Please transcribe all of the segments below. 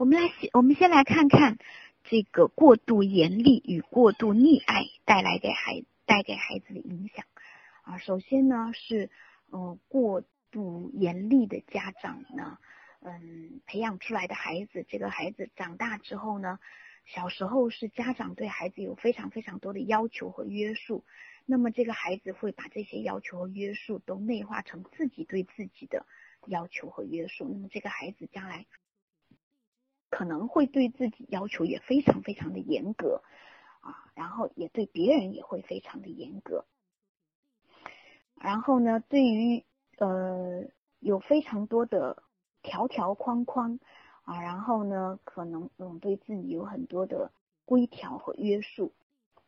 我们来先，我们先来看看这个过度严厉与过度溺爱带来给孩带给孩子的影响啊。首先呢是，嗯，过度严厉的家长呢，嗯，培养出来的孩子，这个孩子长大之后呢，小时候是家长对孩子有非常非常多的要求和约束，那么这个孩子会把这些要求和约束都内化成自己对自己的要求和约束，那么这个孩子将来。可能会对自己要求也非常非常的严格啊，然后也对别人也会非常的严格。然后呢，对于呃有非常多的条条框框啊，然后呢，可能嗯对自己有很多的规条和约束，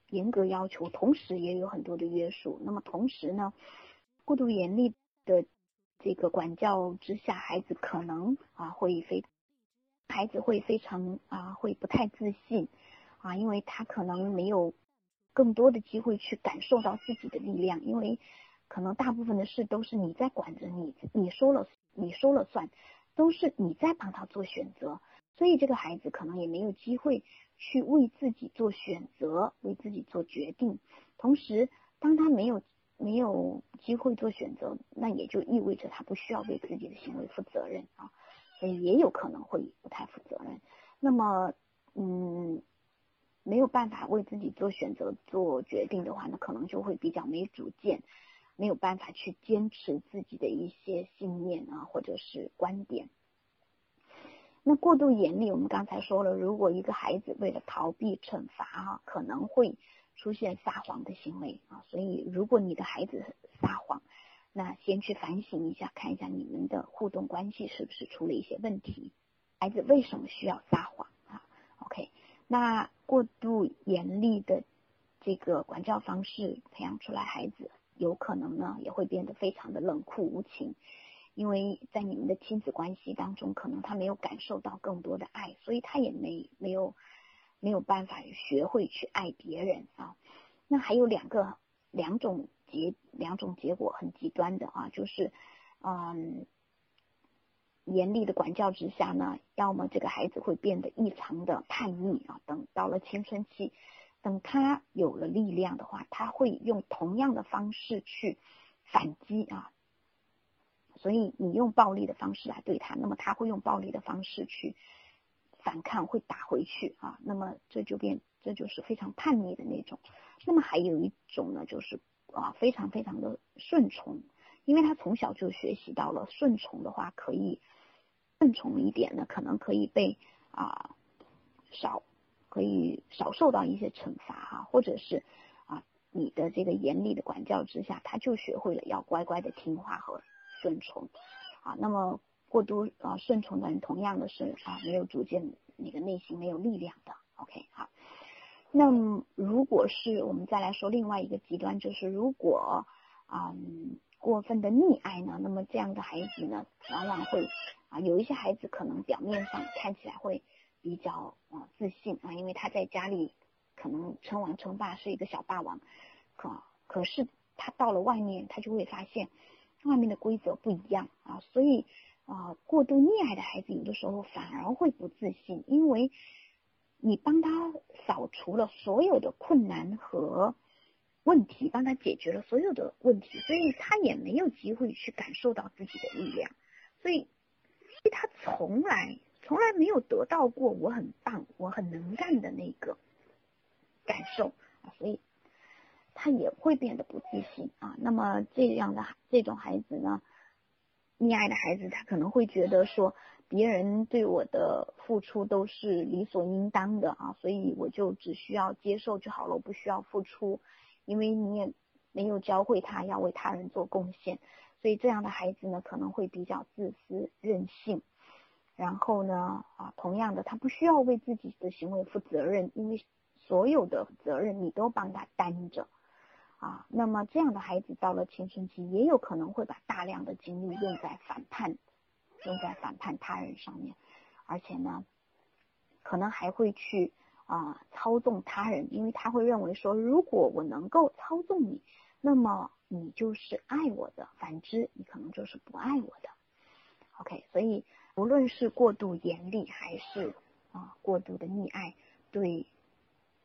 严格要求，同时也有很多的约束。那么同时呢，过度严厉的这个管教之下，孩子可能啊会非。孩子会非常啊，会不太自信啊，因为他可能没有更多的机会去感受到自己的力量，因为可能大部分的事都是你在管着，你你说了你说了算，都是你在帮他做选择，所以这个孩子可能也没有机会去为自己做选择，为自己做决定。同时，当他没有没有机会做选择，那也就意味着他不需要为自己的行为负责任啊。也有可能会不太负责任，那么，嗯，没有办法为自己做选择、做决定的话，那可能就会比较没主见，没有办法去坚持自己的一些信念啊，或者是观点。那过度严厉，我们刚才说了，如果一个孩子为了逃避惩罚啊，可能会出现撒谎的行为啊，所以如果你的孩子撒谎，那先去反省一下，看一下你们的互动关系是不是出了一些问题，孩子为什么需要撒谎啊？OK，那过度严厉的这个管教方式培养出来，孩子有可能呢也会变得非常的冷酷无情，因为在你们的亲子关系当中，可能他没有感受到更多的爱，所以他也没没有没有办法学会去爱别人啊。那还有两个两种。结两种结果很极端的啊，就是嗯，严厉的管教之下呢，要么这个孩子会变得异常的叛逆啊，等到了青春期，等他有了力量的话，他会用同样的方式去反击啊，所以你用暴力的方式来对他，那么他会用暴力的方式去反抗，会打回去啊，那么这就变这就是非常叛逆的那种。那么还有一种呢，就是。啊，非常非常的顺从，因为他从小就学习到了顺从的话，可以顺从一点呢，可能可以被啊少可以少受到一些惩罚哈，或者是啊你的这个严厉的管教之下，他就学会了要乖乖的听话和顺从啊。那么过度啊顺从的人，同样的是啊没有逐渐那个内心没有力量的。OK，好。那么，如果是我们再来说另外一个极端，就是如果啊过分的溺爱呢，那么这样的孩子呢，往往会啊有一些孩子可能表面上看起来会比较啊自信啊，因为他在家里可能称王称霸是一个小霸王，可可是他到了外面，他就会发现外面的规则不一样啊，所以啊过度溺爱的孩子有的时候反而会不自信，因为。你帮他扫除了所有的困难和问题，帮他解决了所有的问题，所以他也没有机会去感受到自己的力量，所以，他从来从来没有得到过我很棒、我很能干的那个感受，所以他也会变得不自信啊。那么这样的这种孩子呢，溺爱的孩子，他可能会觉得说。别人对我的付出都是理所应当的啊，所以我就只需要接受就好了，我不需要付出，因为你也没有教会他要为他人做贡献，所以这样的孩子呢可能会比较自私任性，然后呢啊，同样的他不需要为自己的行为负责任，因为所有的责任你都帮他担着啊，那么这样的孩子到了青春期也有可能会把大量的精力用在反叛。用在反叛他人上面，而且呢，可能还会去啊操纵他人，因为他会认为说，如果我能够操纵你，那么你就是爱我的；反之，你可能就是不爱我的。OK，所以无论是过度严厉还是啊过度的溺爱，对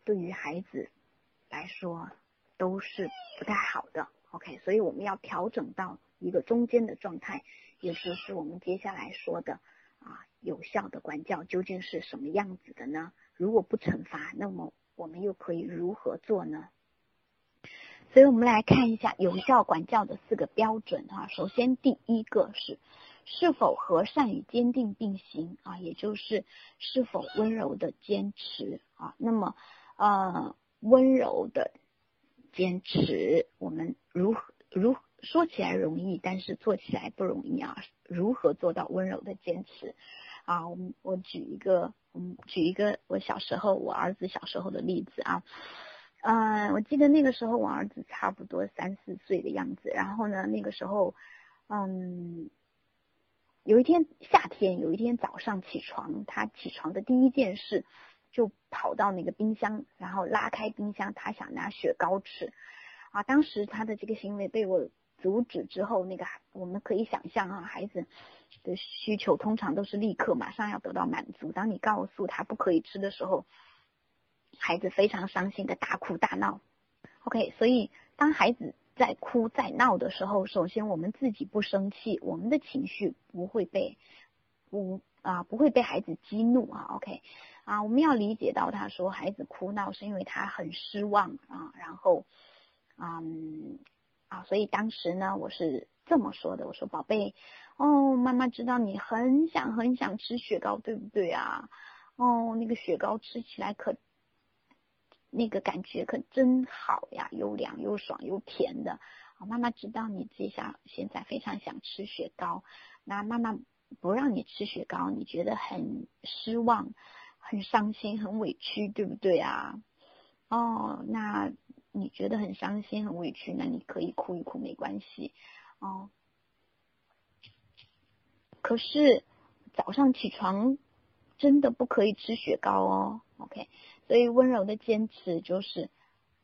对于孩子来说都是不太好的。OK，所以我们要调整到一个中间的状态，也就是我们接下来说的啊有效的管教究竟是什么样子的呢？如果不惩罚，那么我们又可以如何做呢？所以我们来看一下有效管教的四个标准啊。首先，第一个是是否和善与坚定并行啊，也就是是否温柔的坚持啊。那么，呃，温柔的坚持，我们如何如说起来容易，但是做起来不容易啊。如何做到温柔的坚持啊？我我举一个，嗯，举一个我小时候我儿子小时候的例子啊。嗯，我记得那个时候我儿子差不多三四岁的样子，然后呢，那个时候，嗯，有一天夏天，有一天早上起床，他起床的第一件事就跑到那个冰箱，然后拉开冰箱，他想拿雪糕吃，啊，当时他的这个行为被我阻止之后，那个我们可以想象啊，孩子的需求通常都是立刻马上要得到满足，当你告诉他不可以吃的时候。孩子非常伤心的大哭大闹，OK，所以当孩子在哭在闹的时候，首先我们自己不生气，我们的情绪不会被不啊不会被孩子激怒啊，OK，啊我们要理解到他说孩子哭闹是因为他很失望啊，然后嗯啊，所以当时呢我是这么说的，我说宝贝，哦妈妈知道你很想很想吃雪糕，对不对啊？哦那个雪糕吃起来可。那个感觉可真好呀，又凉又爽又甜的。妈妈知道你接下现在非常想吃雪糕，那妈妈不让你吃雪糕，你觉得很失望、很伤心、很委屈，对不对啊？哦，那你觉得很伤心、很委屈，那你可以哭一哭，没关系。哦，可是早上起床真的不可以吃雪糕哦。OK。所以温柔的坚持就是，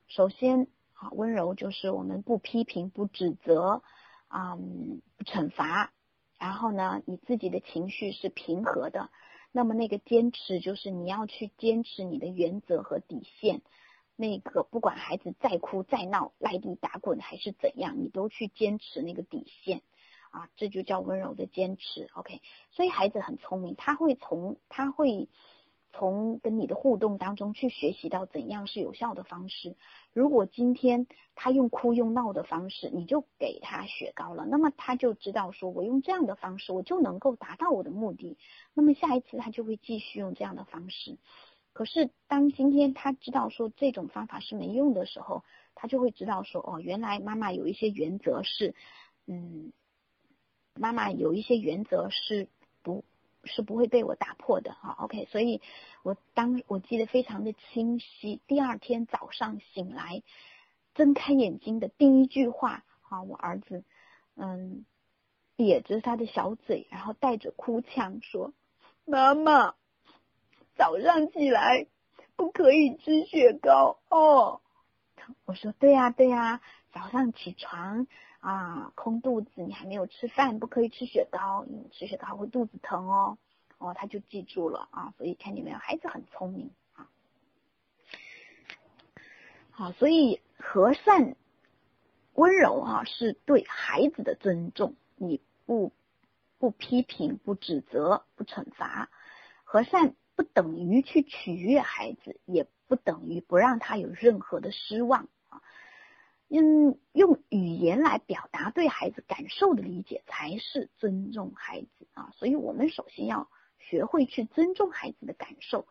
首先啊，温柔就是我们不批评、不指责，啊，不惩罚，然后呢，你自己的情绪是平和的。那么那个坚持就是你要去坚持你的原则和底线。那个不管孩子再哭再闹、赖地打滚还是怎样，你都去坚持那个底线啊，这就叫温柔的坚持。OK，所以孩子很聪明，他会从他会。从跟你的互动当中去学习到怎样是有效的方式。如果今天他用哭用闹的方式，你就给他雪糕了，那么他就知道说，我用这样的方式，我就能够达到我的目的。那么下一次他就会继续用这样的方式。可是当今天他知道说这种方法是没用的时候，他就会知道说，哦，原来妈妈有一些原则是，嗯，妈妈有一些原则是不。是不会被我打破的啊，OK，所以我当我记得非常的清晰。第二天早上醒来，睁开眼睛的第一句话啊，我儿子嗯瘪着他的小嘴，然后带着哭腔说：“妈妈，早上起来不可以吃雪糕哦。”我说：“对呀对呀，早上起床。”啊，空肚子，你还没有吃饭，不可以吃雪糕，你吃雪糕会肚子疼哦。哦，他就记住了啊，所以看见没有，孩子很聪明啊。好，所以和善、温柔啊，是对孩子的尊重。你不不批评、不指责、不惩罚，和善不等于去取悦孩子，也不等于不让他有任何的失望啊。嗯，用语言来表达对孩子感受的理解，才是尊重孩子啊。所以，我们首先要学会去尊重孩子的感受。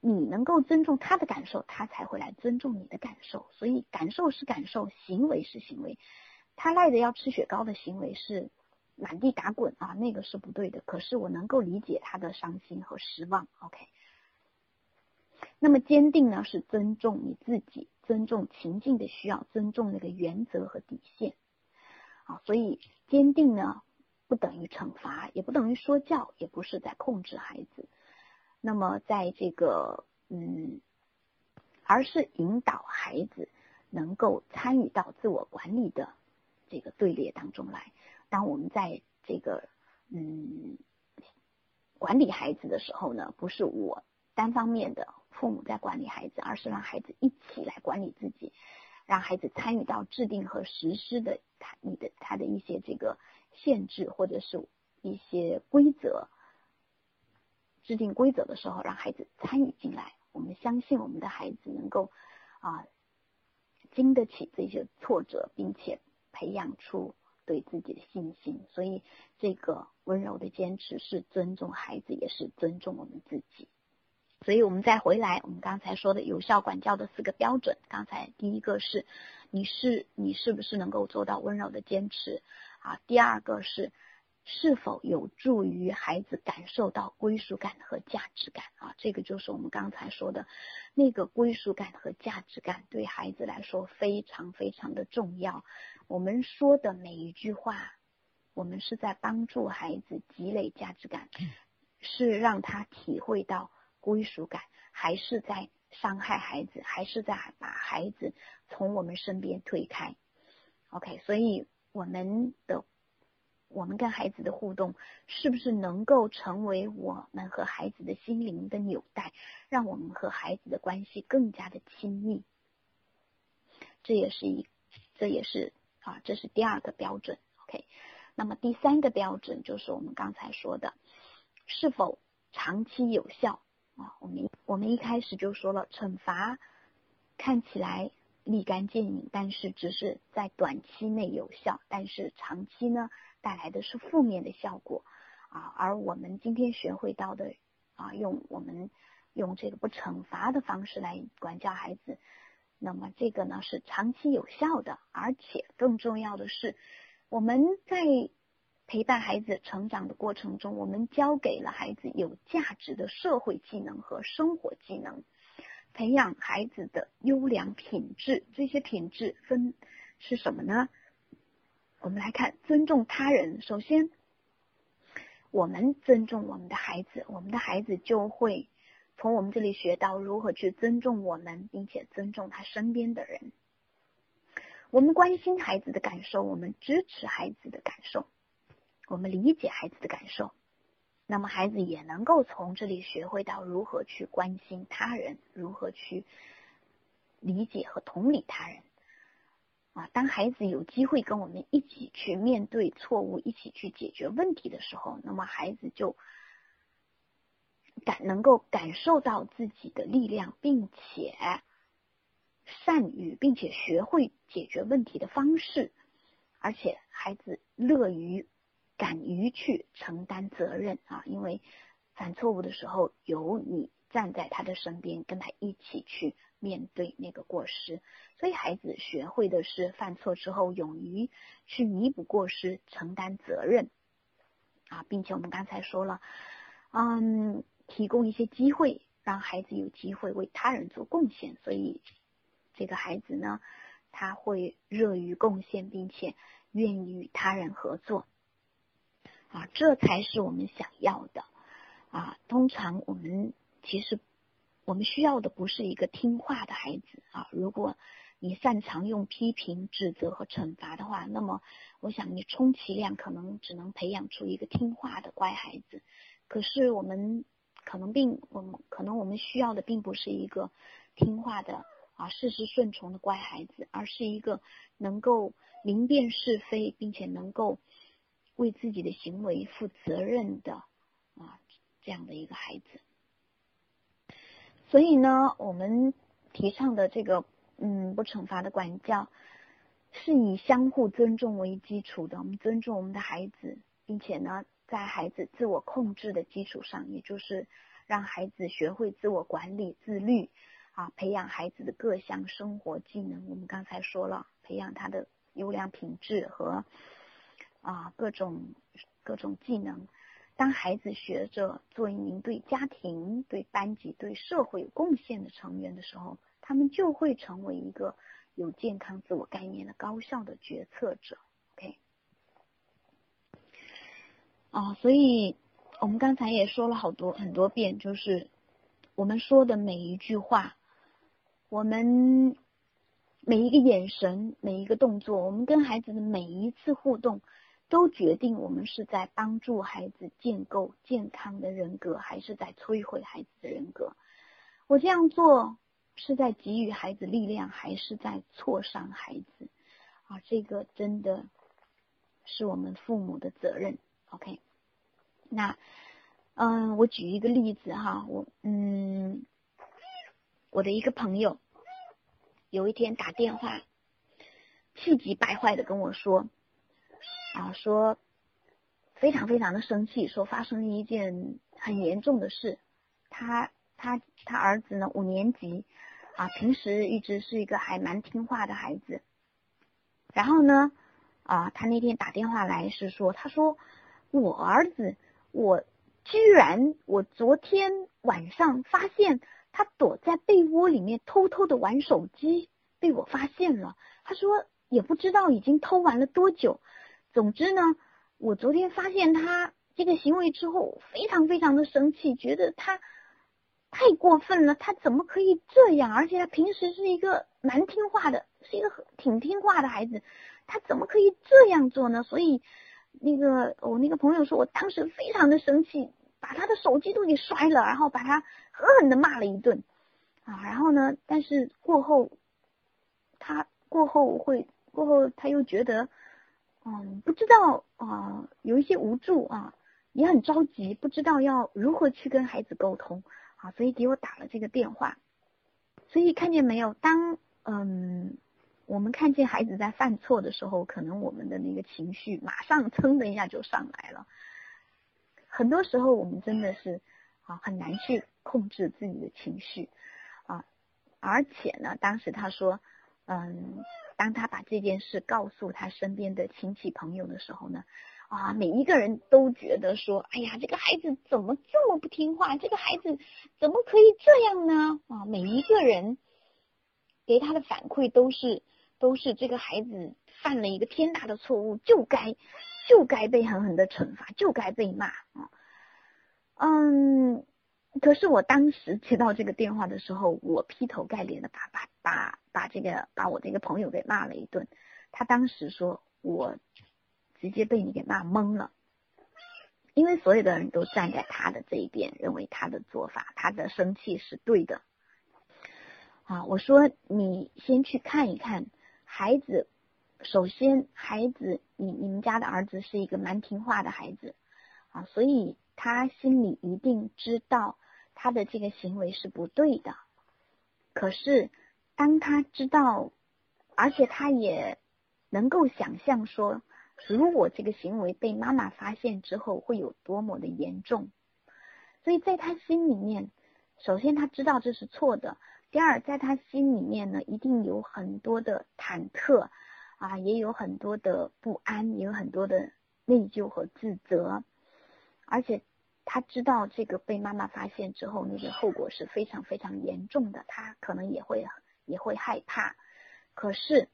你能够尊重他的感受，他才会来尊重你的感受。所以，感受是感受，行为是行为。他赖着要吃雪糕的行为是满地打滚啊，那个是不对的。可是，我能够理解他的伤心和失望。OK。那么，坚定呢，是尊重你自己。尊重情境的需要，尊重那个原则和底线，啊，所以坚定呢不等于惩罚，也不等于说教，也不是在控制孩子。那么在这个嗯，而是引导孩子能够参与到自我管理的这个队列当中来。当我们在这个嗯管理孩子的时候呢，不是我单方面的父母在管理孩子，而是让孩子一起来管理自己，让孩子参与到制定和实施的他你的他的一些这个限制或者是一些规则，制定规则的时候，让孩子参与进来。我们相信我们的孩子能够啊经得起这些挫折，并且培养出。对自己的信心，所以这个温柔的坚持是尊重孩子，也是尊重我们自己。所以我们再回来，我们刚才说的有效管教的四个标准，刚才第一个是你是你是不是能够做到温柔的坚持啊？第二个是。是否有助于孩子感受到归属感和价值感啊？这个就是我们刚才说的，那个归属感和价值感对孩子来说非常非常的重要。我们说的每一句话，我们是在帮助孩子积累价值感，是让他体会到归属感，还是在伤害孩子，还是在把孩子从我们身边推开？OK，所以我们的。我们跟孩子的互动，是不是能够成为我们和孩子的心灵的纽带，让我们和孩子的关系更加的亲密？这也是一，这也是啊，这是第二个标准。OK，那么第三个标准就是我们刚才说的，是否长期有效啊？我们我们一开始就说了，惩罚看起来立竿见影，但是只是在短期内有效，但是长期呢？带来的是负面的效果啊，而我们今天学会到的啊，用我们用这个不惩罚的方式来管教孩子，那么这个呢是长期有效的，而且更重要的是，我们在陪伴孩子成长的过程中，我们教给了孩子有价值的社会技能和生活技能，培养孩子的优良品质。这些品质分是什么呢？我们来看尊重他人。首先，我们尊重我们的孩子，我们的孩子就会从我们这里学到如何去尊重我们，并且尊重他身边的人。我们关心孩子的感受，我们支持孩子的感受，我们理解孩子的感受，那么孩子也能够从这里学会到如何去关心他人，如何去理解和同理他人。啊，当孩子有机会跟我们一起去面对错误，一起去解决问题的时候，那么孩子就感能够感受到自己的力量，并且善于并且学会解决问题的方式，而且孩子乐于敢于去承担责任啊，因为犯错误的时候有你站在他的身边，跟他一起去。面对那个过失，所以孩子学会的是犯错之后勇于去弥补过失、承担责任啊，并且我们刚才说了，嗯，提供一些机会，让孩子有机会为他人做贡献，所以这个孩子呢，他会乐于贡献，并且愿意与他人合作啊，这才是我们想要的啊。通常我们其实。我们需要的不是一个听话的孩子啊！如果你擅长用批评、指责和惩罚的话，那么我想你充其量可能只能培养出一个听话的乖孩子。可是我们可能并我们可能我们需要的并不是一个听话的啊事事顺从的乖孩子，而是一个能够明辨是非，并且能够为自己的行为负责任的啊这样的一个孩子。所以呢，我们提倡的这个嗯不惩罚的管教，是以相互尊重为基础的。我们尊重我们的孩子，并且呢，在孩子自我控制的基础上，也就是让孩子学会自我管理、自律啊，培养孩子的各项生活技能。我们刚才说了，培养他的优良品质和啊各种各种技能。当孩子学着做一名对家庭、对班级、对社会有贡献的成员的时候，他们就会成为一个有健康自我概念的高效的决策者。啊，所以我们刚才也说了好多很多遍，就是我们说的每一句话，我们每一个眼神、每一个动作，我们跟孩子的每一次互动。都决定我们是在帮助孩子建构健康的人格，还是在摧毁孩子的人格。我这样做是在给予孩子力量，还是在挫伤孩子？啊，这个真的是我们父母的责任。OK，那嗯，我举一个例子哈，我嗯，我的一个朋友有一天打电话，气急败坏的跟我说，啊，说非常非常的生气，说发生了一件很严重的事，他。他他儿子呢五年级啊，平时一直是一个还蛮听话的孩子。然后呢啊，他那天打电话来是说，他说我儿子，我居然我昨天晚上发现他躲在被窝里面偷偷的玩手机，被我发现了。他说也不知道已经偷玩了多久。总之呢，我昨天发现他这个行为之后，非常非常的生气，觉得他。太过分了，他怎么可以这样？而且他平时是一个蛮听话的，是一个挺听话的孩子，他怎么可以这样做呢？所以，那个我那个朋友说，我当时非常的生气，把他的手机都给摔了，然后把他狠狠的骂了一顿啊。然后呢，但是过后，他过后会过后他又觉得，嗯，不知道啊，有一些无助啊，也很着急，不知道要如何去跟孩子沟通。啊，所以给我打了这个电话。所以看见没有？当嗯，我们看见孩子在犯错的时候，可能我们的那个情绪马上噌的一下就上来了。很多时候我们真的是啊很难去控制自己的情绪啊。而且呢，当时他说，嗯，当他把这件事告诉他身边的亲戚朋友的时候呢。啊，每一个人都觉得说，哎呀，这个孩子怎么这么不听话？这个孩子怎么可以这样呢？啊，每一个人给他的反馈都是都是这个孩子犯了一个天大的错误，就该就该被狠狠的惩罚，就该被骂啊。嗯，可是我当时接到这个电话的时候，我劈头盖脸的把把把把这个把我这个朋友给骂了一顿。他当时说我。直接被你给骂懵了，因为所有的人都站在他的这一边，认为他的做法，他的生气是对的。啊，我说你先去看一看孩子，首先孩子，你你们家的儿子是一个蛮听话的孩子啊，所以他心里一定知道他的这个行为是不对的。可是当他知道，而且他也能够想象说。如果这个行为被妈妈发现之后，会有多么的严重？所以在他心里面，首先他知道这是错的；第二，在他心里面呢，一定有很多的忐忑啊，也有很多的不安，也有很多的内疚和自责。而且他知道这个被妈妈发现之后，那个后果是非常非常严重的，他可能也会也会害怕。可是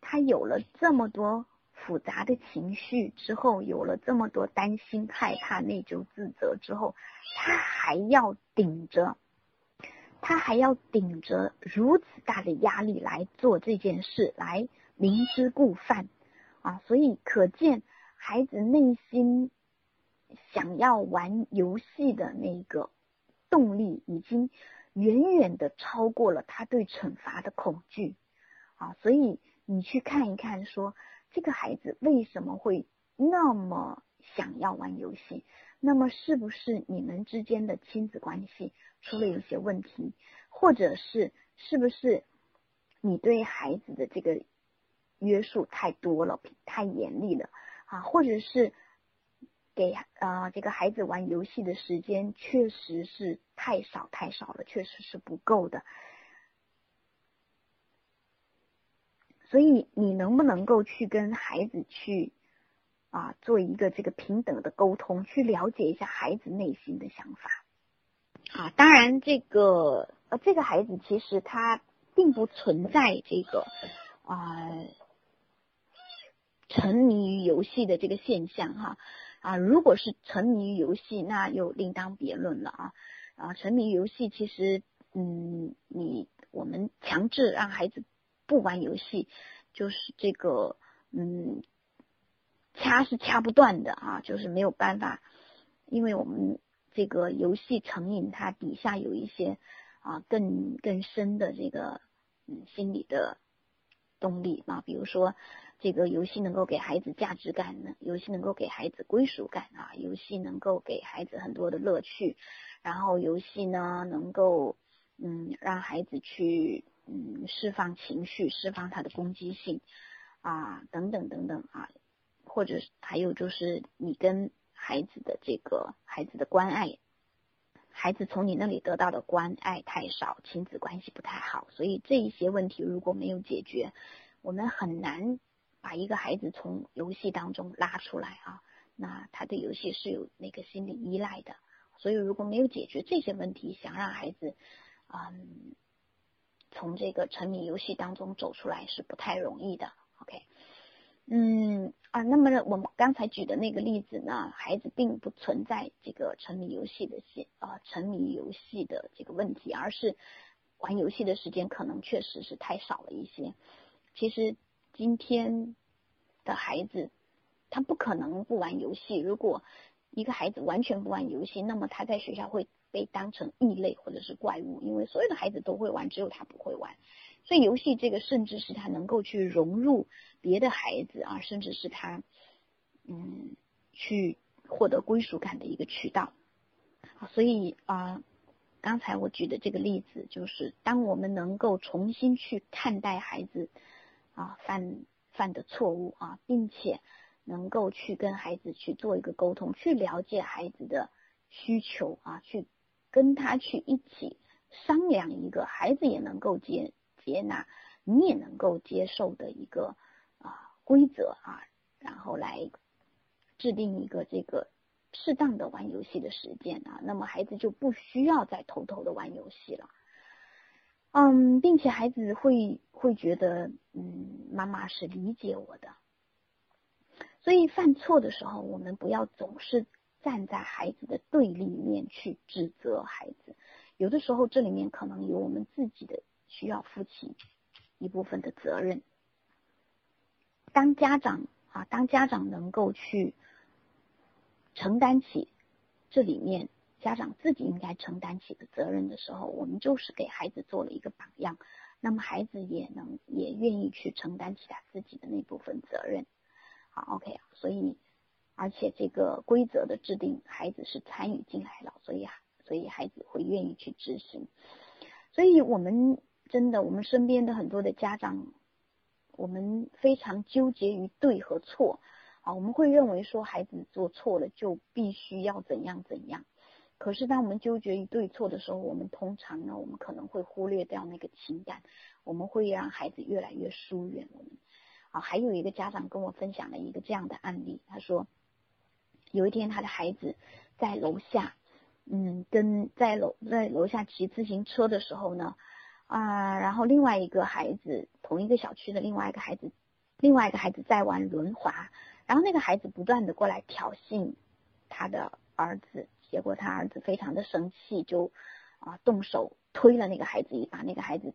他有了这么多。复杂的情绪之后，有了这么多担心、害怕、内疚、自责之后，他还要顶着，他还要顶着如此大的压力来做这件事，来明知故犯啊！所以可见，孩子内心想要玩游戏的那个动力，已经远远的超过了他对惩罚的恐惧啊！所以你去看一看，说。这个孩子为什么会那么想要玩游戏？那么是不是你们之间的亲子关系出了一些问题，或者是是不是你对孩子的这个约束太多了、太严厉了啊？或者是给啊这个孩子玩游戏的时间确实是太少太少了，确实是不够的。所以你能不能够去跟孩子去啊做一个这个平等的沟通，去了解一下孩子内心的想法啊？当然，这个呃这个孩子其实他并不存在这个啊沉迷于游戏的这个现象哈啊。如果是沉迷于游戏，那又另当别论了啊啊！沉迷游戏其实嗯，你我们强制让孩子。不玩游戏，就是这个，嗯，掐是掐不断的啊，就是没有办法，因为我们这个游戏成瘾，它底下有一些啊更更深的这个嗯心理的动力啊，比如说这个游戏能够给孩子价值感呢，游戏能够给孩子归属感啊，游戏能够给孩子很多的乐趣，然后游戏呢能够嗯让孩子去嗯释放情绪，释放他的攻击性啊等等等等啊。或者是还有就是你跟孩子的这个孩子的关爱，孩子从你那里得到的关爱太少，亲子关系不太好，所以这一些问题如果没有解决，我们很难把一个孩子从游戏当中拉出来啊。那他对游戏是有那个心理依赖的，所以如果没有解决这些问题，想让孩子嗯从这个沉迷游戏当中走出来是不太容易的。OK。嗯那么我们刚才举的那个例子呢，孩子并不存在这个沉迷游戏的现啊沉迷游戏的这个问题，而是玩游戏的时间可能确实是太少了一些。其实今天的孩子他不可能不玩游戏，如果一个孩子完全不玩游戏，那么他在学校会被当成异类或者是怪物，因为所有的孩子都会玩，只有他不会玩。所以游戏这个甚至是他能够去融入别的孩子啊，甚至是他嗯去获得归属感的一个渠道。所以啊，刚才我举的这个例子，就是当我们能够重新去看待孩子啊犯犯的错误啊，并且能够去跟孩子去做一个沟通，去了解孩子的需求啊，去跟他去一起商量一个孩子也能够接。接纳你也能够接受的一个啊规则啊，然后来制定一个这个适当的玩游戏的时间啊，那么孩子就不需要再偷偷的玩游戏了，嗯，并且孩子会会觉得嗯妈妈是理解我的，所以犯错的时候，我们不要总是站在孩子的对立面去指责孩子，有的时候这里面可能有我们自己的。需要负起一部分的责任。当家长啊，当家长能够去承担起这里面家长自己应该承担起的责任的时候，我们就是给孩子做了一个榜样。那么孩子也能也愿意去承担起他自己的那部分责任。好，OK 所以而且这个规则的制定，孩子是参与进来了，所以所以孩子会愿意去执行。所以我们。真的，我们身边的很多的家长，我们非常纠结于对和错啊。我们会认为说孩子做错了就必须要怎样怎样。可是当我们纠结于对错的时候，我们通常呢，我们可能会忽略掉那个情感，我们会让孩子越来越疏远我们。啊，还有一个家长跟我分享了一个这样的案例，他说有一天他的孩子在楼下，嗯，跟在楼在楼下骑自行车的时候呢。啊，然后另外一个孩子，同一个小区的另外一个孩子，另外一个孩子在玩轮滑，然后那个孩子不断的过来挑衅他的儿子，结果他儿子非常的生气，就啊动手推了那个孩子一把，那个孩子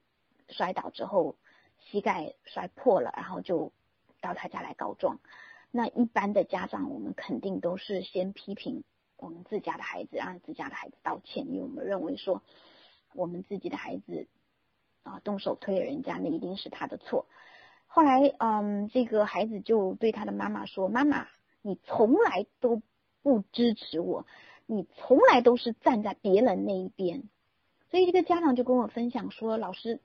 摔倒之后膝盖摔破了，然后就到他家来告状。那一般的家长，我们肯定都是先批评我们自家的孩子，让自家的孩子道歉，因为我们认为说我们自己的孩子。啊，动手推人家，那一定是他的错。后来，嗯，这个孩子就对他的妈妈说：“妈妈，你从来都不支持我，你从来都是站在别人那一边。”所以，这个家长就跟我分享说：“老师，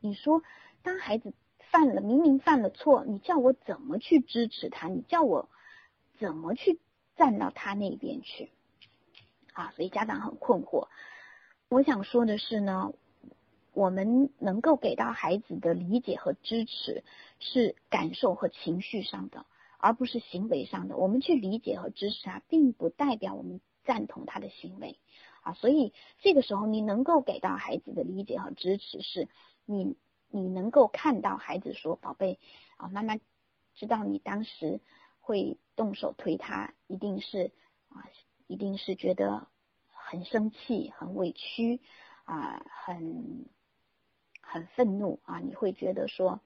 你说，当孩子犯了明明犯了错，你叫我怎么去支持他？你叫我怎么去站到他那边去？”啊，所以家长很困惑。我想说的是呢。我们能够给到孩子的理解和支持是感受和情绪上的，而不是行为上的。我们去理解和支持他，并不代表我们赞同他的行为啊。所以这个时候，你能够给到孩子的理解和支持，是你你能够看到孩子说：“宝贝啊，妈妈知道你当时会动手推他，一定是啊，一定是觉得很生气、很委屈啊，很。”很愤怒啊！你会觉得说，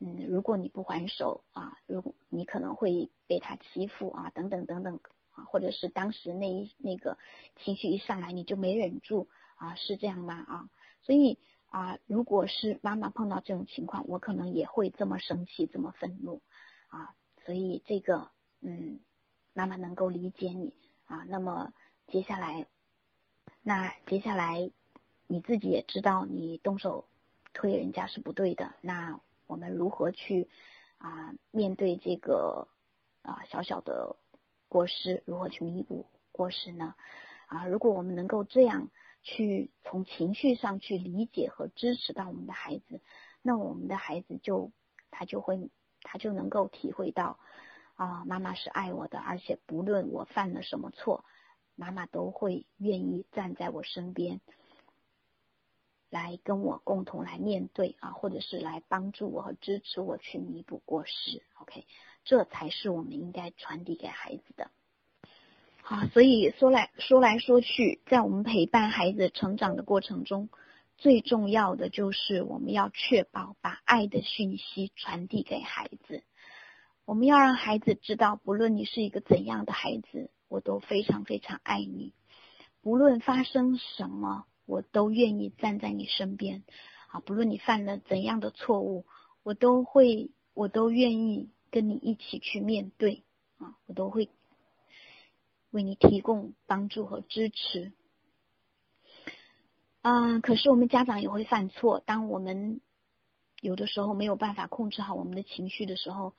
嗯，如果你不还手啊，如果你可能会被他欺负啊，等等等等啊，或者是当时那一那个情绪一上来你就没忍住啊，是这样吗？啊，所以啊，如果是妈妈碰到这种情况，我可能也会这么生气，这么愤怒啊，所以这个嗯，妈妈能够理解你啊。那么接下来，那接下来你自己也知道，你动手推人家是不对的，那。我们如何去啊面对这个啊小小的过失？如何去弥补过失呢？啊，如果我们能够这样去从情绪上去理解和支持到我们的孩子，那我们的孩子就他就会他就能够体会到啊妈妈是爱我的，而且不论我犯了什么错，妈妈都会愿意站在我身边。来跟我共同来面对啊，或者是来帮助我和支持我去弥补过失，OK，这才是我们应该传递给孩子的。好，所以说来说来说去，在我们陪伴孩子成长的过程中，最重要的就是我们要确保把爱的讯息传递给孩子。我们要让孩子知道，不论你是一个怎样的孩子，我都非常非常爱你，不论发生什么。我都愿意站在你身边，啊，不论你犯了怎样的错误，我都会，我都愿意跟你一起去面对，啊，我都会为你提供帮助和支持。嗯，可是我们家长也会犯错，当我们有的时候没有办法控制好我们的情绪的时候，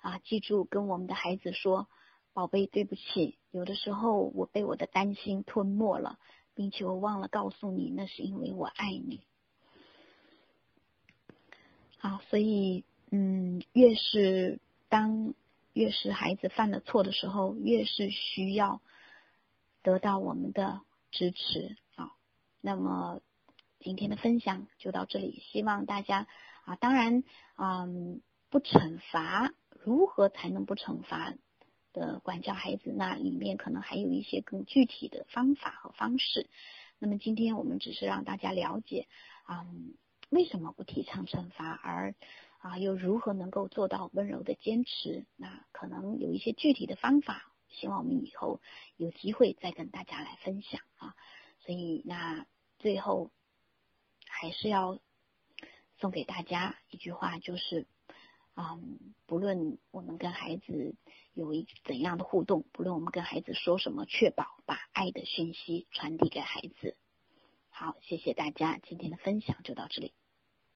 啊，记住跟我们的孩子说，宝贝，对不起，有的时候我被我的担心吞没了。并且我忘了告诉你，那是因为我爱你。好，所以嗯，越是当越是孩子犯了错的时候，越是需要得到我们的支持啊。那么今天的分享就到这里，希望大家啊，当然嗯，不惩罚，如何才能不惩罚？的管教孩子，那里面可能还有一些更具体的方法和方式。那么今天我们只是让大家了解，嗯，为什么不提倡惩罚，而啊又如何能够做到温柔的坚持？那可能有一些具体的方法，希望我们以后有机会再跟大家来分享啊。所以那最后还是要送给大家一句话，就是。嗯，不论我们跟孩子有一怎样的互动，不论我们跟孩子说什么，确保把爱的讯息传递给孩子。好，谢谢大家，今天的分享就到这里。